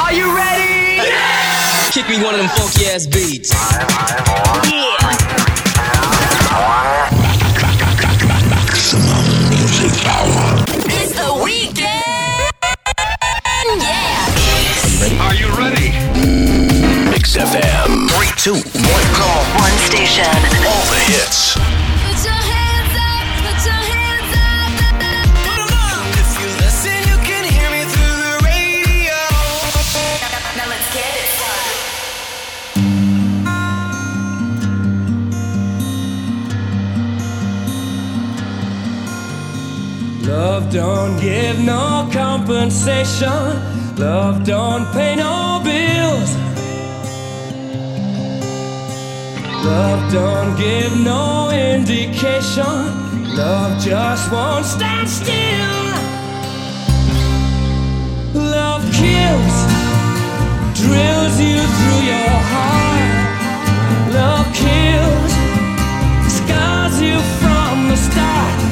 Are you ready? Yeah! Kick me one of them funky ass beats. Yeah. Maximum music power. It's the weekend. Yeah. Are you ready? Mix FM. Three, two, one. Call one station. All the hits. Love don't give no compensation. Love don't pay no bills. Love don't give no indication. Love just won't stand still. Love kills, drills you through your heart. Love kills, scars you from the start.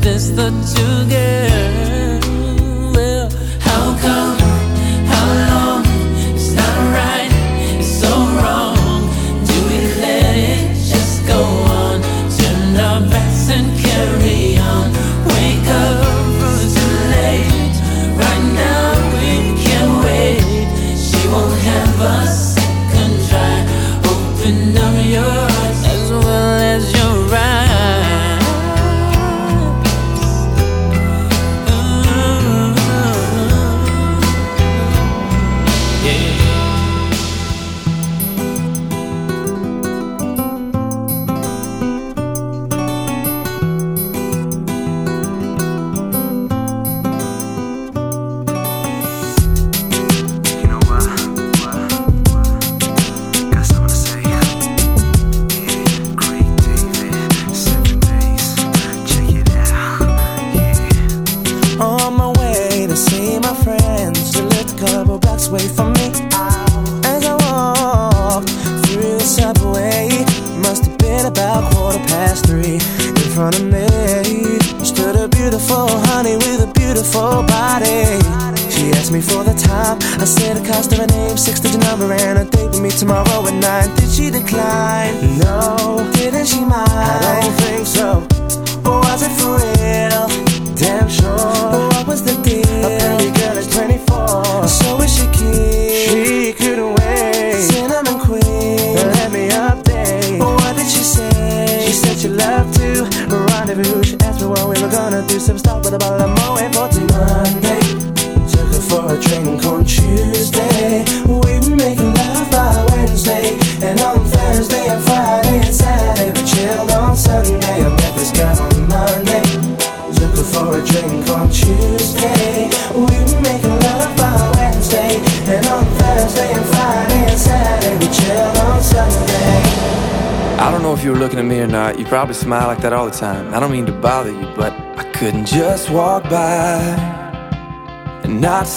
this the two girls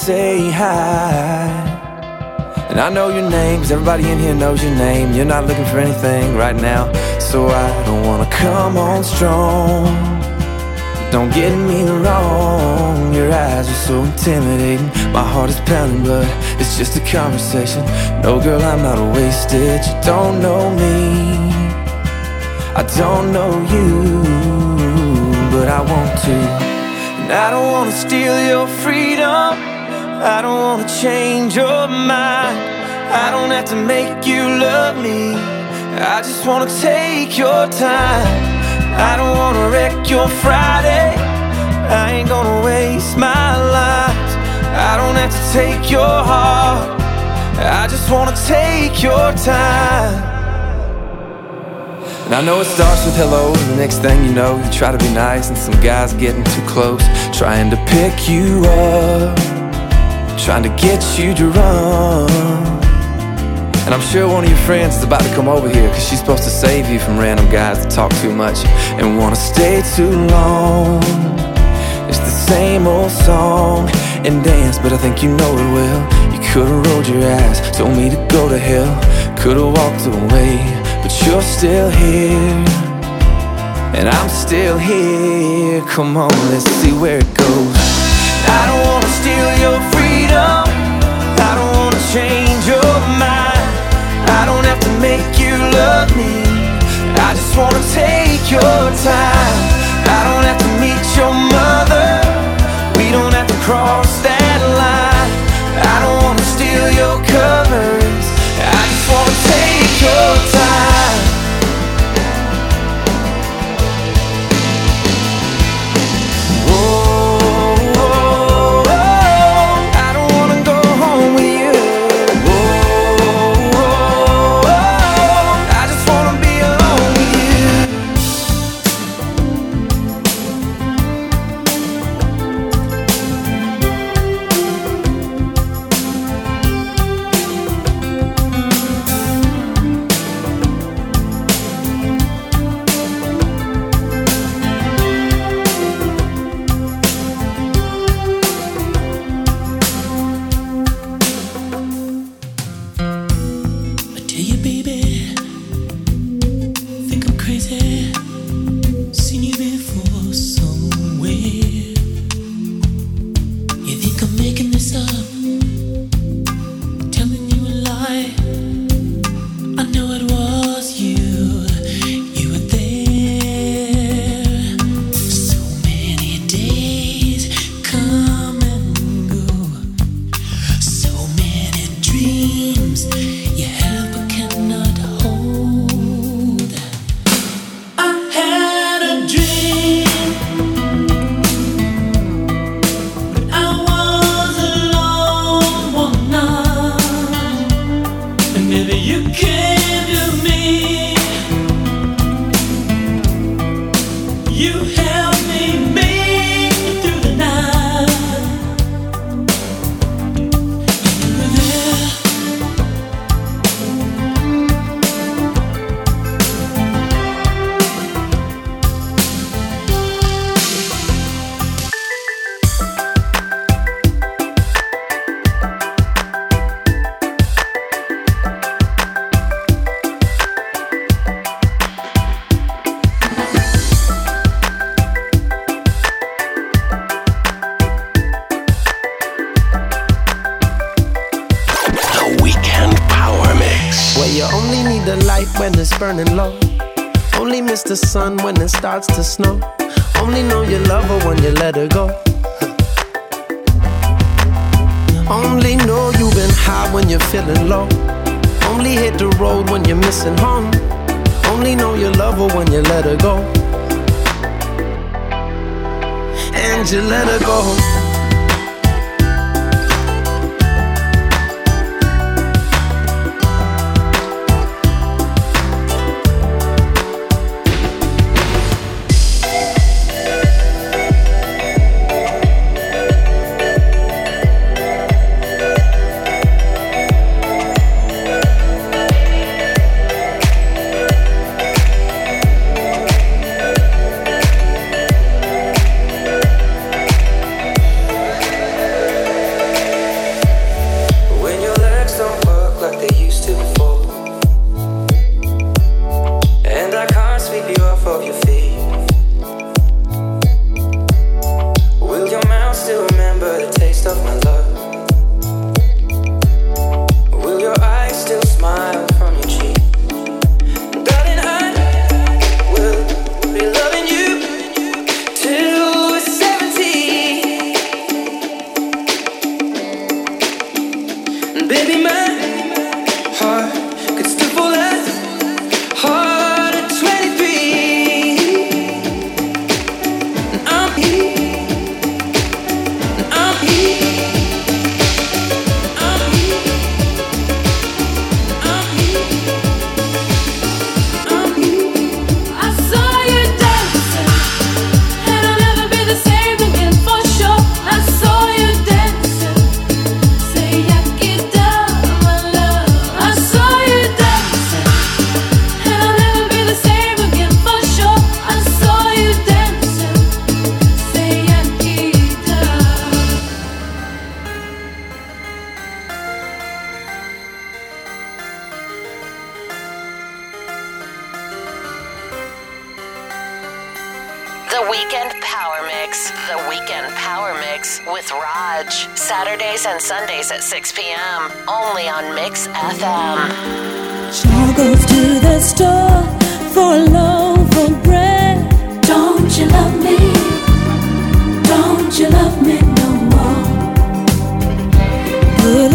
say hi. And I know your name, cause everybody in here knows your name. You're not looking for anything right now, so I don't wanna come on strong. Don't get me wrong, your eyes are so intimidating. My heart is pounding, but it's just a conversation. No, girl, I'm not wasted. You don't know me, I don't know you, but I want to. And I don't wanna steal your freedom. I don't wanna change your mind. I don't have to make you love me. I just wanna take your time. I don't wanna wreck your Friday. I ain't gonna waste my life. I don't have to take your heart. I just wanna take your time. And I know it starts with hello, and the next thing you know, you try to be nice, and some guy's getting too close, trying to pick you up, trying to get you drunk. And I'm sure one of your friends is about to come over here, cause she's supposed to save you from random guys that talk too much and wanna stay too long. It's the same old song and dance, but I think you know it well. You could've rolled your eyes, told me to go to hell, could've walked away, but you're still here. And I'm still here. Come on, let's see where it goes. I don't steal your freedom. I don't wanna change your mind. I don't have to make you love me. I just wanna take your time. I don't have to meet your mother. We don't have to cross that line. I don't wanna steal your covers. I just wanna take your time. When it's burning low. Only miss the sun when it starts to snow. Only know you love her when you let her go. Only know you've been high when you're feeling low. Only hit the road when you're missing home. Only know you love her when you let her go. And you let her go.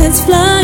Bullets flying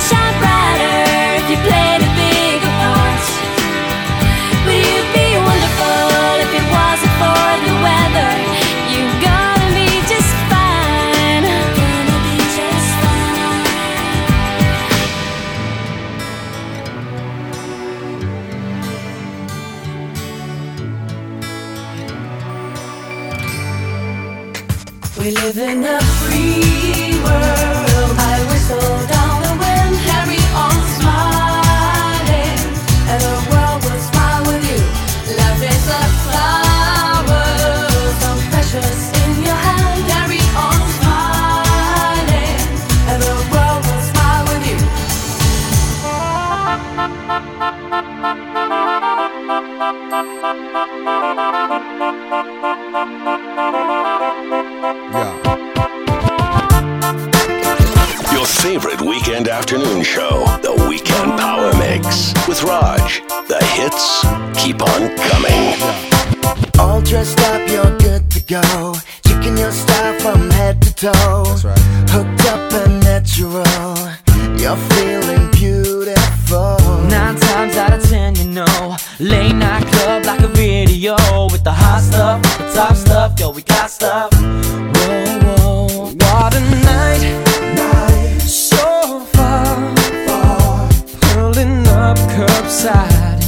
sunshine bright. Your favorite weekend afternoon show, The Weekend Power Mix, with Raj. The hits keep on coming. All dressed up, you're good to go. Checking your style from head to toe. That's right. Hooked up and natural. You're feeling beautiful Nine times out of ten, you know. Late night club like a video with the hot stuff, the top stuff. Yo, we got stuff. Whoa, whoa, what a night. So far, far. Pulling up curbside.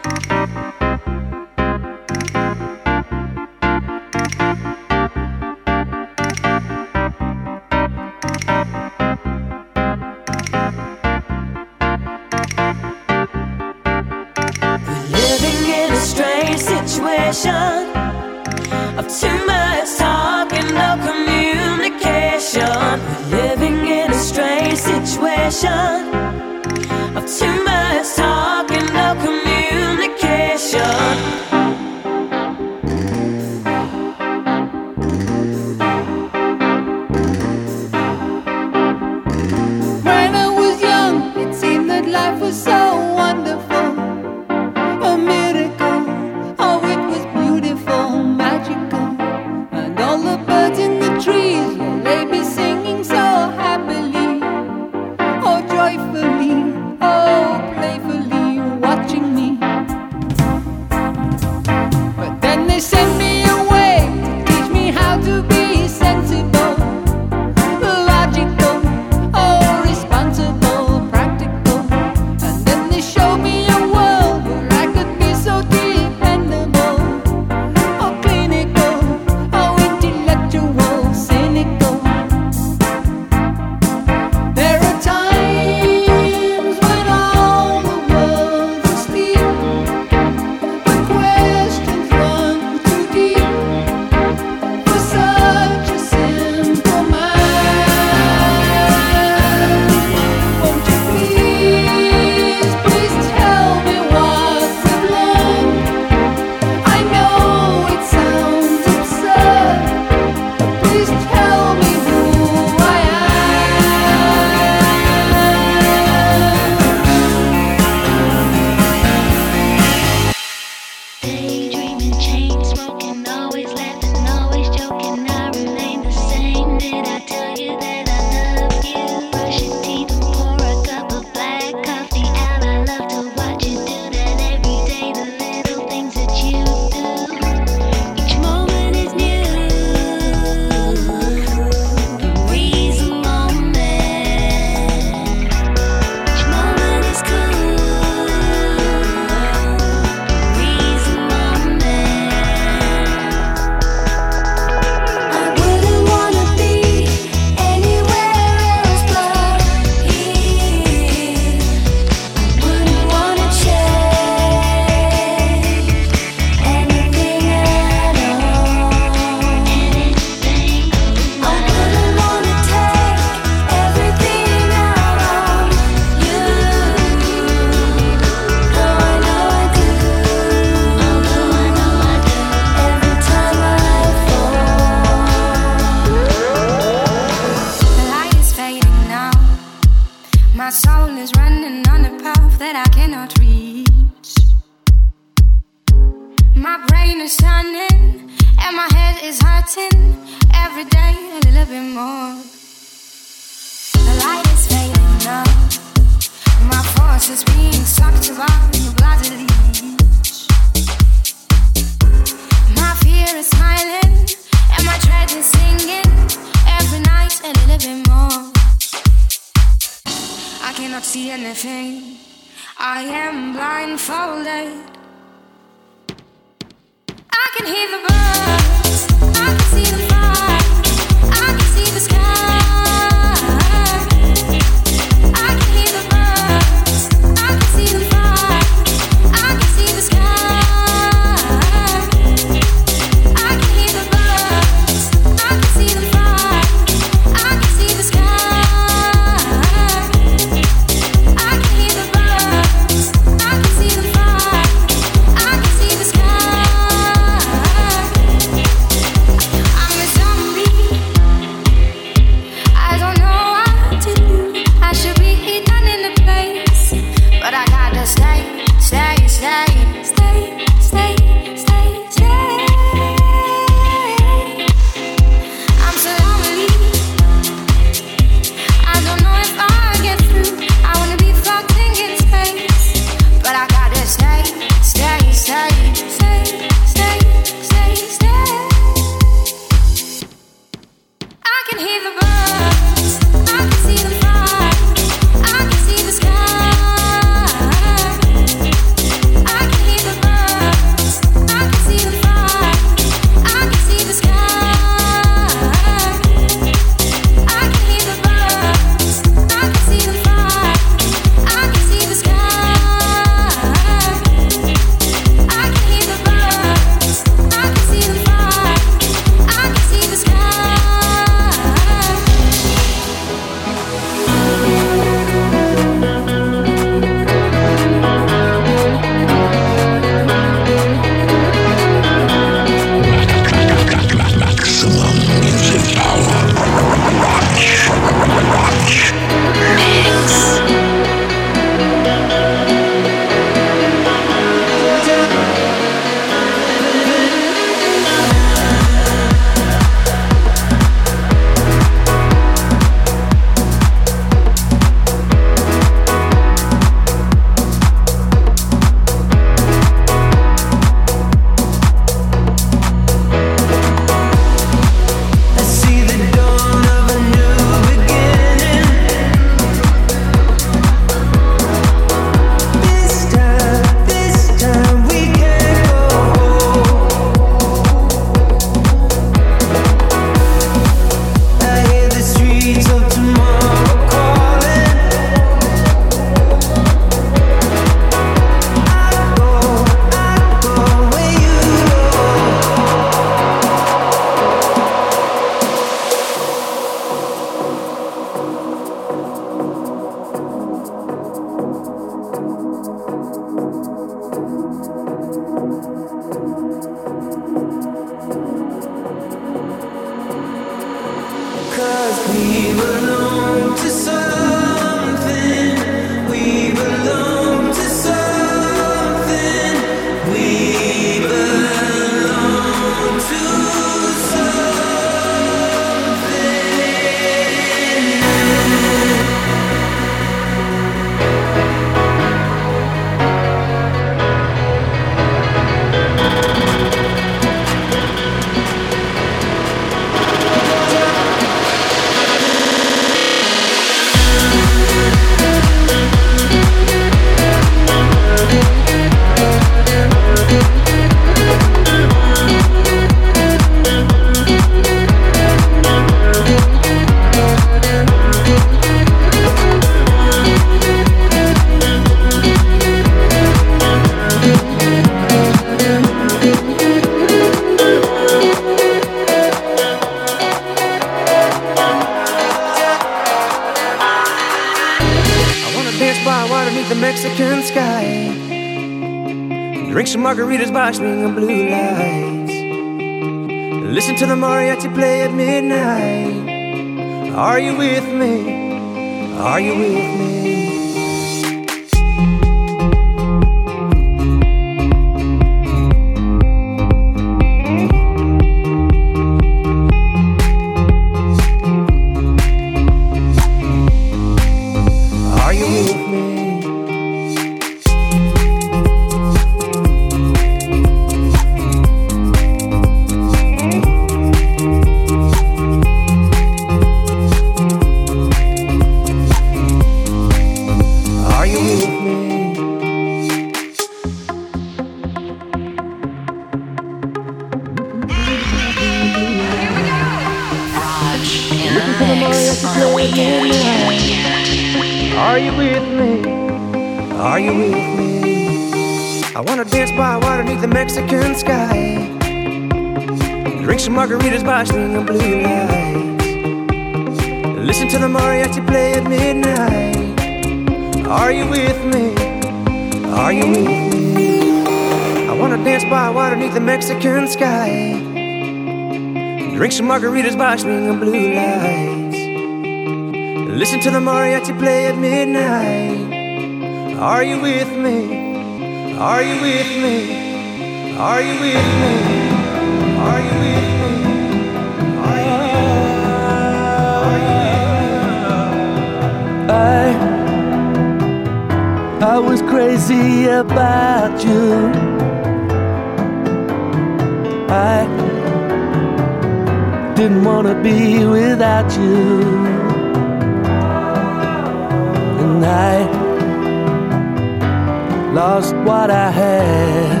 lost what I had,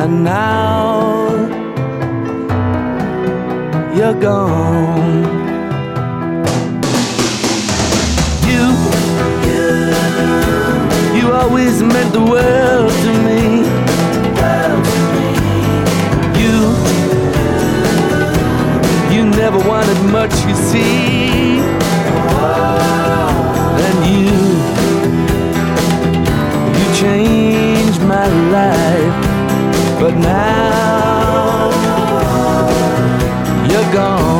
and now you're gone. You, you, you always meant the world to me. You, you never wanted much, you see. changed my life. But now you're gone.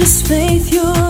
If it is faith you're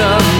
of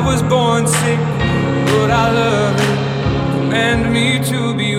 I was born sick, but I love it. Command me to be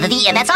The, the, folks.